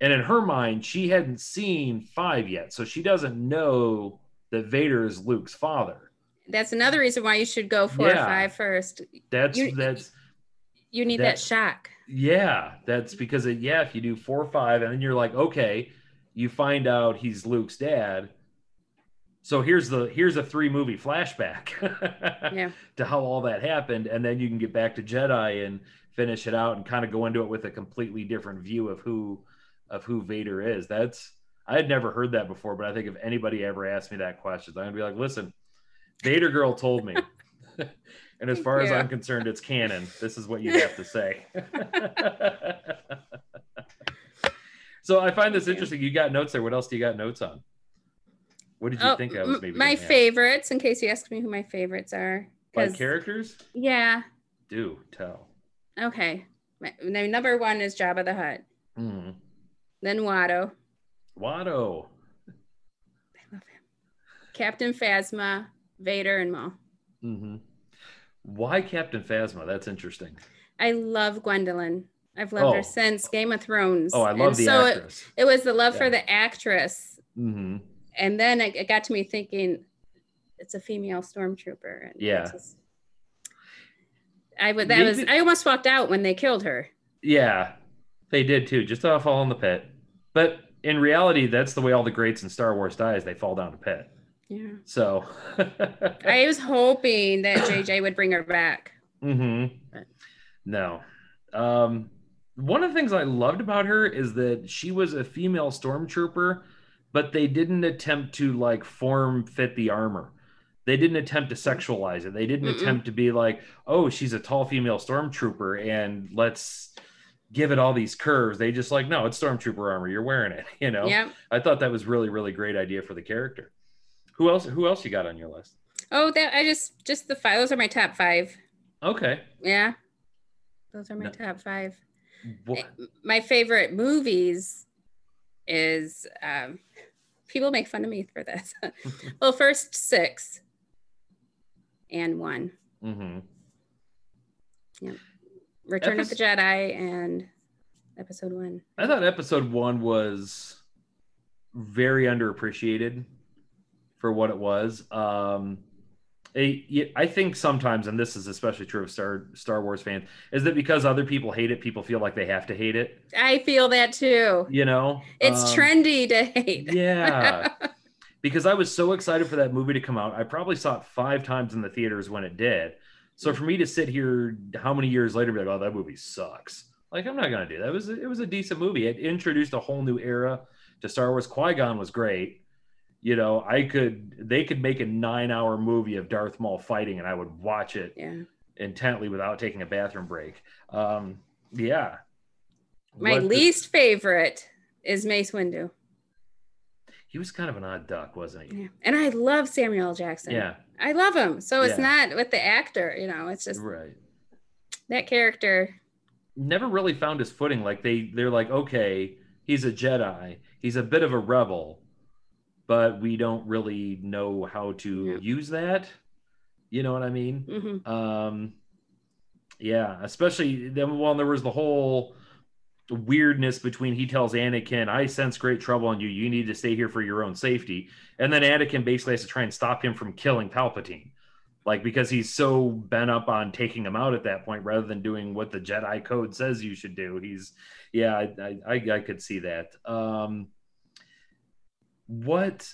And in her mind, she hadn't seen five yet, so she doesn't know that Vader is Luke's father. That's another reason why you should go four or Yeah. five first. That's You- that's You need That- that shock. yeah, that's because it, yeah, if you do four or five, and then you're like, okay, you find out he's Luke's dad. So here's the here's a three movie flashback <laughs> Yeah. to how all that happened, and then you can get back to Jedi and finish it out and kind of go into it with a completely different view of who of who Vader is. That's I had never heard that before, but I think if anybody ever asked me that question, I'm gonna be like, listen, Vader girl told me. <laughs> and as far as I'm concerned, it's canon. This is what you have to say. <laughs> so I find this interesting. You got notes there. What else do you got notes on? What did you Oh, think I was maybe my gonna favorites, in case you ask me who my favorites are. Like 'cause- characters? Yeah. Do tell. Okay. My, my number one is Jabba the Hutt. Mm. Then Watto. Watto. I love him. Captain Phasma, Vader, and Maul. hmm Why Captain Phasma? That's interesting. I love Gwendoline. I've loved Oh. her since Game of Thrones. Oh, I love and the so it, actress. it was the love for the actress. hmm And then it, it got to me thinking, it's a female stormtrooper. And Yeah. just- I would. That was. I almost walked out when they killed her. Yeah, they did too. Just to fall in the pit. But in reality, that's the way all the greats in Star Wars die. Is they fall down the pit. Yeah. So. <laughs> I was hoping that JJ would bring her back. Mm-hmm. No. Um, one of the things I loved about her is that she was a female stormtrooper, but they didn't attempt to like form fit the armor. They didn't attempt to sexualize it. They didn't Mm-mm. attempt to be like, oh, she's a tall female stormtrooper and let's give it all these curves. They just like, no, it's stormtrooper armor. You're wearing it. <laughs> You know. Yeah. I thought that was really, really great idea for the character. Who else? Who else you got on your list? Oh, that I just just the five. Those are my top five. Okay. Yeah. Those are my No. top five. Wha- My favorite movies is um, people make fun of me for this. <laughs> well, first six and one. Mhm. Yeah. Return of the Jedi and episode one. I thought episode one was very underappreciated for what it was. Um, y- I think sometimes, and this is especially true of Star Star Wars fans, is that because other people hate it, people feel like they have to hate it. I feel that too. You know, It's Um, trendy to hate. Yeah, <laughs> because I was so excited for that movie to come out. I probably saw it five times in the theaters when it did. So for me to sit here, how many years later, be like, "Oh, that movie sucks," like I'm not gonna do that. It was it was a decent movie. It introduced a whole new era to Star Wars. Qui Gon was great. You know, I could they could make a nine hour movie of Darth Maul fighting, and I would watch it yeah. intently without taking a bathroom break. Um, yeah. My What the- least favorite is Mace Windu. he was kind of an odd duck, wasn't he? Yeah. And I love Samuel Jackson. Yeah, I love him. So it's Yeah. not with the actor, you know, it's just right. that character. Never really found his footing. Like they they're like, okay, he's a Jedi. He's a bit of a rebel, but we don't really know how to Yeah. use that. You know what I mean? hmm Um, yeah, especially then. Well, there was the whole weirdness between he tells Anakin, "I sense great trouble in you. You need to stay here for your own safety," and then Anakin basically has to try and stop him from killing Palpatine, like because he's so bent up on taking him out at that point rather than doing what the Jedi Code says you should do. He's, yeah, I I, I, I could see that. Um, what?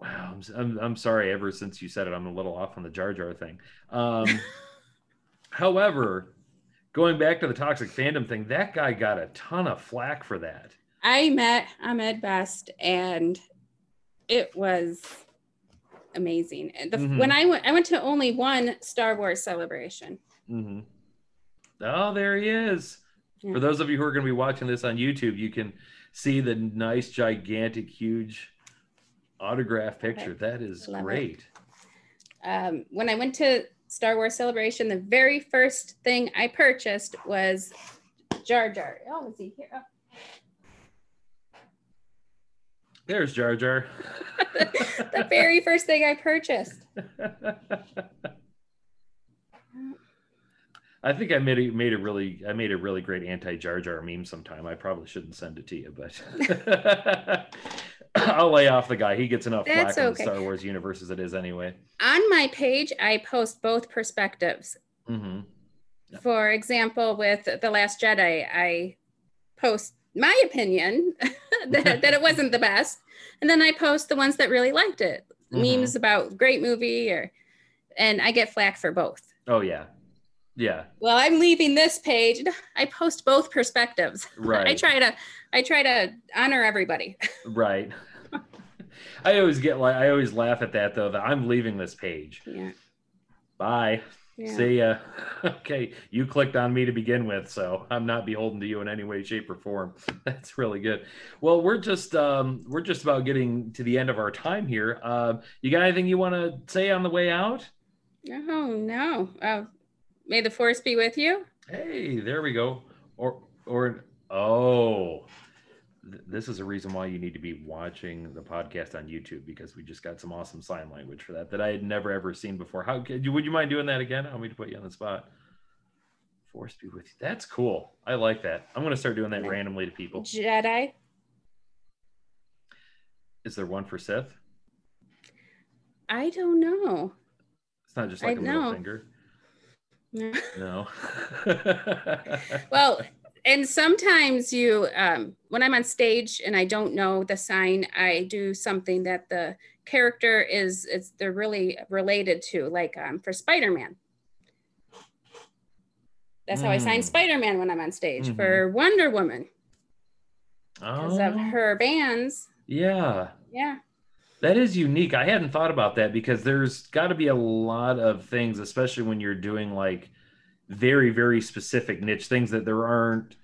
Wow, I'm, I'm I'm sorry. Ever since you said it, I'm a little off on the Jar Jar thing. Um, <laughs> however, going back to the toxic fandom thing, that guy got a ton of flack for that. I met Ahmed Best and it was amazing. And The, Mhm. When I went, I went to only one Star Wars celebration. hmm Oh, there he is. Yeah. For those of you who are going to be watching this on YouTube, you can see the nice, gigantic, huge autograph picture. That is Love great. Um, when I went to Star Wars celebration, the very first thing I purchased was Jar Jar. Oh, is he here? Oh. There's Jar Jar. <laughs> the very first thing I purchased. <laughs> I think I made a, made a really I made a really great anti Jar Jar meme sometime. I probably shouldn't send it to you, but <laughs> I'll lay off the guy. He gets enough That's flack in the Star Wars universe as it is anyway. On my page, I post both perspectives. hmm Yeah. For example, with The Last Jedi, I post my opinion <laughs> that, <laughs> that it wasn't the best. And then I post the ones that really liked it. Mhm. Memes about great movie or and I get flack for both. Oh yeah, yeah, Well, I'm leaving this page. I post both perspectives. <laughs> right. I try to I try to honor everybody. Right. <laughs> I always get like I always laugh at that though. That I'm leaving this page. Yeah. Bye. Yeah. See ya. <laughs> okay, you clicked on me to begin with, so I'm not beholden to you in any way, shape, or form. That's really good. Well, we're just um, we're just about getting to the end of our time here. Um, you got anything you want to say on the way out? Oh no. Oh, may the force be with you. Hey, there we go. Or or oh, th- this is a reason why you need to be watching the podcast on YouTube because we just got some awesome sign language for that that I had never ever seen before. How could you? Would you mind doing that again? I want me to put you on the spot. Force be with you. That's cool. I like that. I'm gonna start doing that Okay. randomly to people. Jedi. Is there one for Sith? I don't know. It's not just like a middle know. finger. <laughs> No. Well, <laughs> and sometimes you, um, when I'm on stage and I don't know the sign, I do something that the character is, is they're really related to, like um, for Spider-Man. That's how I sign Mm. Spider-Man when I'm on stage. Mhm. For Wonder Woman, because of Oh, her bands. yeah. Yeah. That is unique. I hadn't thought about that because there's got to be a lot of things, especially when you're doing like very, very specific niche things that there aren't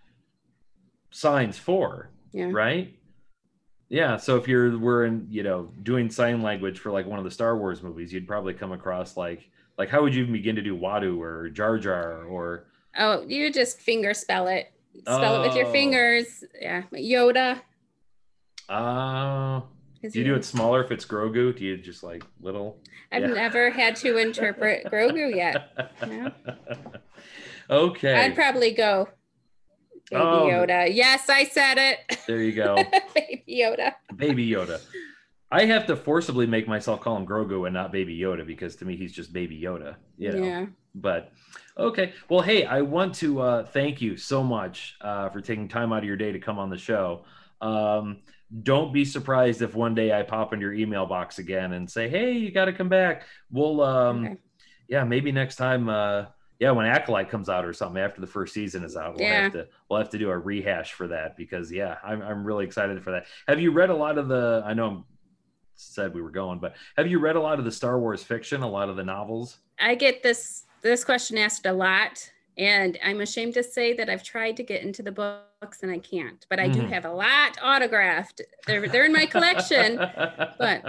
signs for, Yeah. right? Yeah. So if you're we're in, you know, doing sign language for like one of the Star Wars movies, you'd probably come across like like how would you even begin to do Watto or Jar Jar or Oh, you just finger spell it. Spell it with your Oh. fingers. Yeah. Yoda. uh is do you do it smaller if it's Grogu? Do you just like little? I've Yeah. never had to interpret <laughs> Grogu yet. No. <laughs> okay. I'd probably go Baby Oh. Yoda. Yes, I said it. there you go. <laughs> Baby Yoda. Baby Yoda. I have to forcibly make myself call him Grogu and not Baby Yoda because to me he's just Baby Yoda. You know? Yeah. But okay. Well, hey, I want to uh, thank you so much uh, for taking time out of your day to come on the show. Um, don't be surprised if one day I pop into your email box again and say, "Hey, you got to come back." We'll, um, Okay. yeah, maybe next time. Uh, yeah, when Acolyte comes out or something after the first season is out, we'll have to we'll have to do a rehash for that because yeah, I'm I'm really excited for that. Have you read a lot of the? I know. I'm, said we were going, but have you read a lot of the Star Wars fiction, a lot of the novels? I get this this question asked a lot, and I'm ashamed to say that I've tried to get into the books and I can't. But I do Mhm. have a lot autographed. They're they're in my collection. but-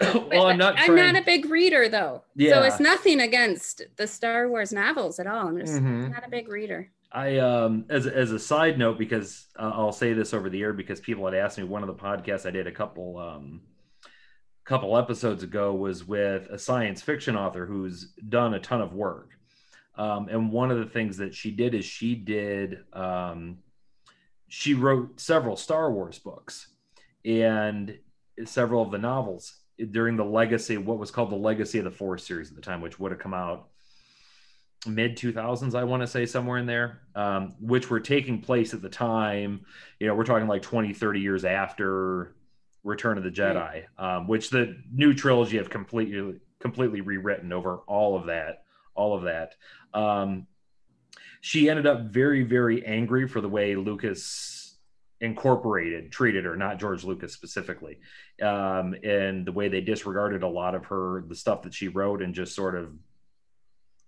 <laughs> well, I'm not. I'm trying- not a big reader though. yeah. So it's nothing against the Star Wars novels at all. I'm just Mhm. not a big reader. I um as as a side note because uh, I'll say this over the air because people had asked me one of the podcasts I did a couple um couple episodes ago was with a science fiction author who's done a ton of work. Um, and one of the things that she did is she did um, she wrote several Star Wars books and several of the novels during the legacy what was called the legacy of the force series at the time which would have come out mid 2000s i want to say somewhere in there um, which were taking place at the time you know we're talking like 20 30 years after return of the jedi um, which the new trilogy have completely completely rewritten over all of that all of that um, she ended up very very angry for the way lucas incorporated treated her not george lucas specifically um, and the way they disregarded a lot of her the stuff that she wrote and just sort of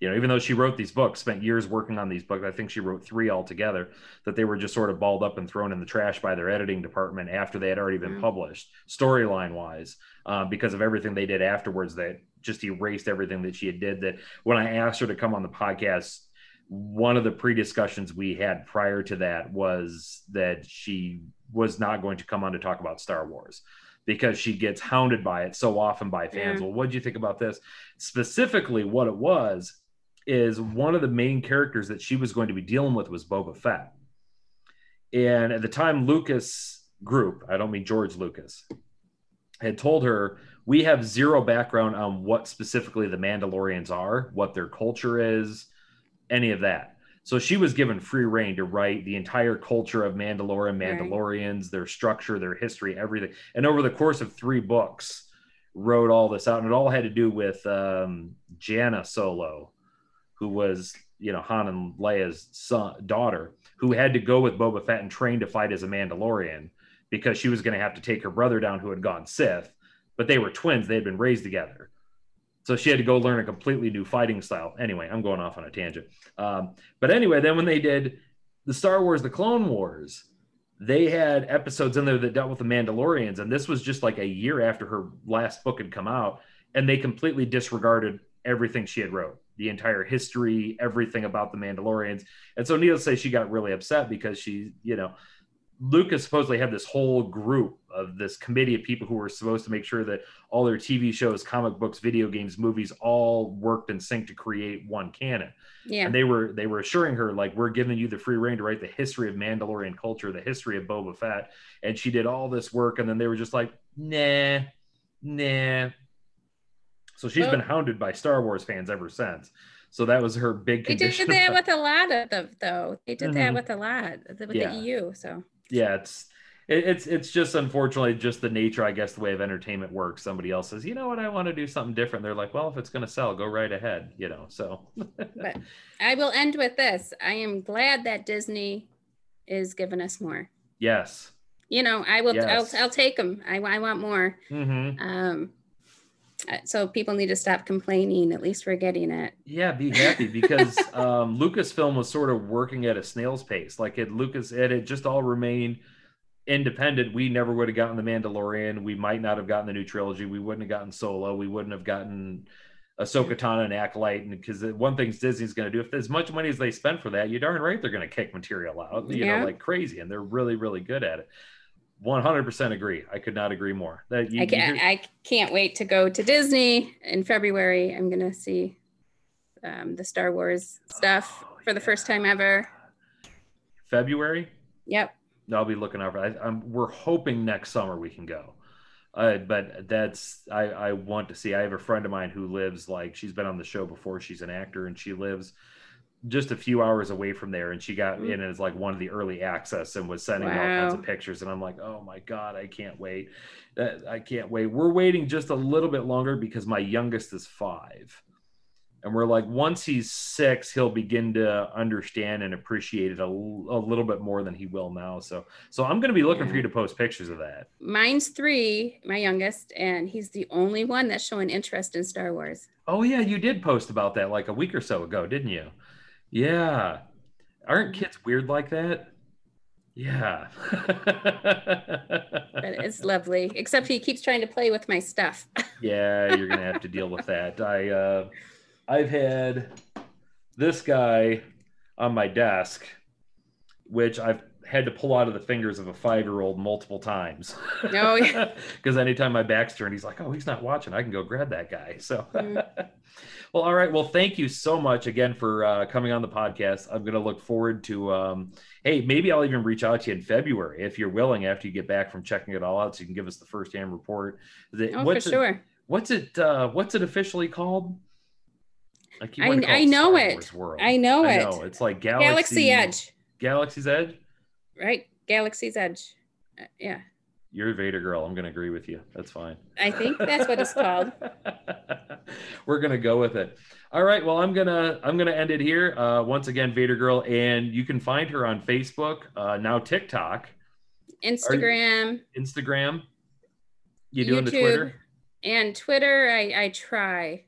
you know even though she wrote these books spent years working on these books i think she wrote three altogether that they were just sort of balled up and thrown in the trash by their editing department after they had already been Mm. published storyline wise um, because of everything they did afterwards that just erased everything that she had did that when i asked her to come on the podcast one of the pre-discussions we had prior to that was that she was not going to come on to talk about star wars because she gets hounded by it so often by fans Yeah. well what do you think about this specifically what it was is one of the main characters that she was going to be dealing with was Boba Fett. And at the time, Lucas Group, I don't mean George Lucas, had told her, We have zero background on what specifically the Mandalorians are, what their culture is, any of that. So she was given free reign to write the entire culture of Mandalorian, Right. Mandalorians, their structure, their history, everything. And over the course of three books, wrote all this out. And it all had to do with um, Jaina Solo, who was you know Han and Leia's son daughter, who had to go with Boba Fett and train to fight as a Mandalorian because she was going to have to take her brother down who had gone Sith, but they were twins; they had been raised together. So she had to go learn a completely new fighting style. Anyway, I'm going off on a tangent. Um, but anyway, then when they did the Star Wars: The Clone Wars, they had episodes in there that dealt with the Mandalorians, and this was just like a year after her last book had come out, and they completely disregarded everything she had wrote, the entire history, everything about the Mandalorians. And so, needless to say, she got really upset because she, you know, Lucas supposedly had this whole group of this committee of people who were supposed to make sure that all their TV shows, comic books, video games, movies all worked in sync to create one canon Yeah. and they were they were assuring her like we're giving you the free reign to write the history of Mandalorian culture, the history of Boba Fett, and she did all this work, and then they were just like, nah, nah. So she's Well- been hounded by Star Wars fans ever since. So that was her big They did that <laughs> with a lot of them, though. They did that Mhm. with a lot with Yeah. the EU. So yeah, it's it, it's it's just unfortunately just the nature, I guess, the way of entertainment works. Somebody else says, you know what, I want to do something different. They're like, well, if it's going to sell, go right ahead. You know, so But <laughs> I will end with this. I am glad that Disney is giving us more. yes. You know, I will. Yes. I'll, I'll take them. I, I want more. Mm-hmm. Um, uh, so people need to stop complaining. At least we're getting it. Yeah, be happy because <laughs> um, Lucasfilm was sort of working at a snail's pace. Like it, Lucas, it had just all remained independent. We never would have gotten the Mandalorian. We might not have gotten the new trilogy. We wouldn't have gotten Solo. We wouldn't have gotten Ahsoka Tano and Acolyte. And because one thing Disney's going to do, if as much money as they spend for that, you darn right they're going to kick material out, you Yeah. know, like crazy. And they're really, really good at it. 100% agree. I could not agree more. That you, I can't. I can't wait to go to Disney in February. I'm gonna see um, the Star Wars stuff Oh, for the first time ever. February. Yep. I'll be looking over. I, I'm, we're hoping next summer we can go. Uh, but that's I, I want to see. I have a friend of mine who lives like she's been on the show before. She's an actor and she lives just a few hours away from there. And she got Mm. in as like one of the early access and was sending me all kinds of pictures. And I'm like, oh my god, I can't wait. That I can't wait. We're waiting just a little bit longer because my youngest is five. And we're like, once he's six, he'll begin to understand and appreciate it a, a little bit more than he will now. So, so I'm going to be looking for you to post pictures of that. Mine's three, my youngest, and he's the only one that's showing interest in Star Wars. Oh yeah, you did post about that like a week or so ago, didn't you? Yeah. Aren't kids weird like that? Yeah. but <laughs> it's lovely. Except he keeps trying to play with my stuff. yeah, you're gonna have to <laughs> deal with that. I uh, I've had this guy on my desk, which I've had to pull out of the fingers of a five year old multiple times. Oh, yeah. <laughs> Because anytime my back's turned, he's like, oh, he's not watching. I can go grab that guy. So, Mm. <laughs> well, all right. Well, thank you so much again for uh, coming on the podcast. I'm going to look forward to, um, hey, maybe I'll even reach out to you in February if you're willing after you get back from checking it all out so you can give us the first hand report. The- Oh, for it- sure. What's it? Uh, what's it officially called? I, keep I- to I know it. I know I it. know it's like Galaxy, Galaxy Edge, Galaxy's Edge. right? Galaxy's Edge. Uh, yeah, You're a Vader girl. I'm going to agree with you. That's fine. I think that's what it's called. <laughs> We're gonna go with it. All right. Well, I'm gonna I'm gonna end it here. Uh, once again, Vader Girl, and you can find her on Facebook, uh, now TikTok, Instagram, Instagram. You doing the YouTube. Twitter? and Twitter. I I try.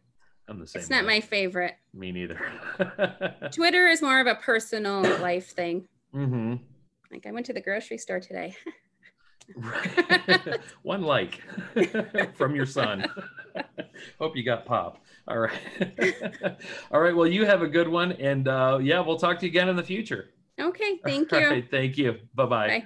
I'm the same. It's not way. my favorite. Me neither. <laughs> Twitter is more of a personal <coughs> life thing. mm-hmm. Like I went to the grocery store today. <laughs> One like <laughs> from your son. Hope you got pop. All right. All right. Well, you have a good one. And uh, yeah, we'll talk to you again in the future. Okay, thank All you. right, thank you. Bye-bye. Bye.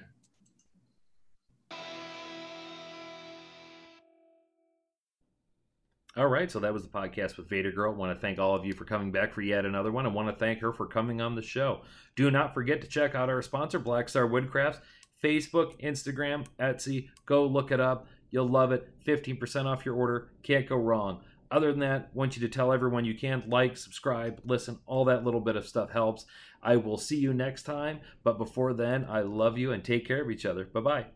All right, so that was the podcast with Vader Girl. I want to thank all of you for coming back for yet another one. I want to thank her for coming on the show. Do not forget to check out our sponsor, Black Star Woodcrafts, Facebook, Instagram, Etsy. Go look it up. You'll love it. 15% off your order. Can't go wrong. Other than that, want you to tell everyone you can like, subscribe, listen, all that little bit of stuff helps. I will see you next time. But before then, I love you and take care of each other. Bye bye.